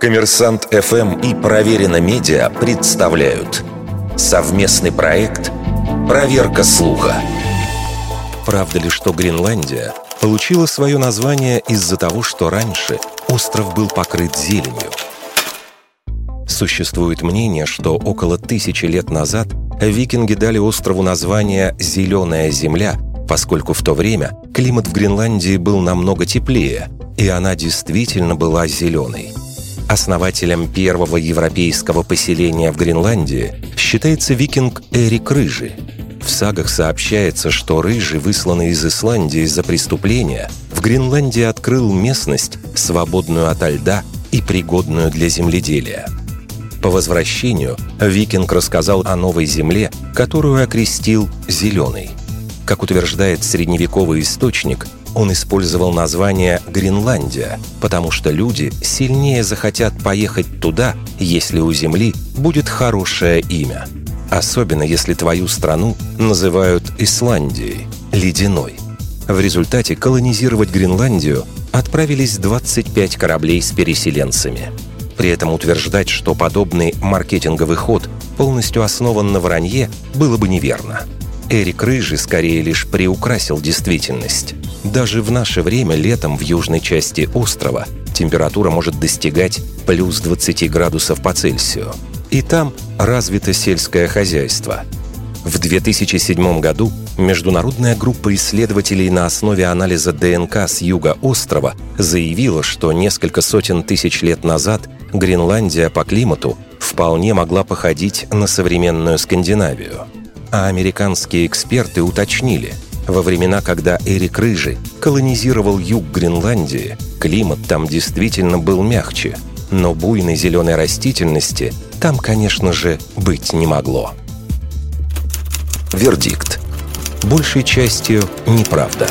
Коммерсант ФМ и Проверено Медиа представляют совместный проект «Проверка слуха». Правда ли, что Гренландия получила свое название из-за того, что раньше остров был покрыт зеленью? Существует мнение, что около тысячи лет назад викинги дали острову название «Зеленая земля», поскольку в то время климат в Гренландии был намного теплее, и она действительно была зеленой. Основателем первого европейского поселения в Гренландии считается викинг Эрик Рыжий. В сагах сообщается, что Рыжий, высланный из Исландии за преступление, в Гренландии открыл местность, свободную ото льда и пригодную для земледелия. По возвращению викинг рассказал о новой земле, которую окрестил «Зеленой». Как утверждает средневековый источник, он использовал название «Гренландия», потому что люди сильнее захотят поехать туда, если у Земли будет хорошее имя. Особенно если твою страну называют Исландией, ледяной. В результате колонизировать Гренландию отправились 25 кораблей с переселенцами. При этом утверждать, что подобный маркетинговый ход полностью основан на вранье, было бы неверно. Эрик Рыжий скорее лишь приукрасил действительность. Даже в наше время летом в южной части острова температура может достигать плюс 20 градусов по Цельсию. И там развито сельское хозяйство. В 2007 году международная группа исследователей на основе анализа ДНК с юга острова заявила, что несколько сотен тысяч лет назад Гренландия по климату вполне могла походить на современную Скандинавию. А американские эксперты уточнили – во времена, когда Эрик Рыжий колонизировал юг Гренландии, климат там действительно был мягче, но буйной зеленой растительности там, конечно же, быть не могло. Вердикт. Большей частью неправда.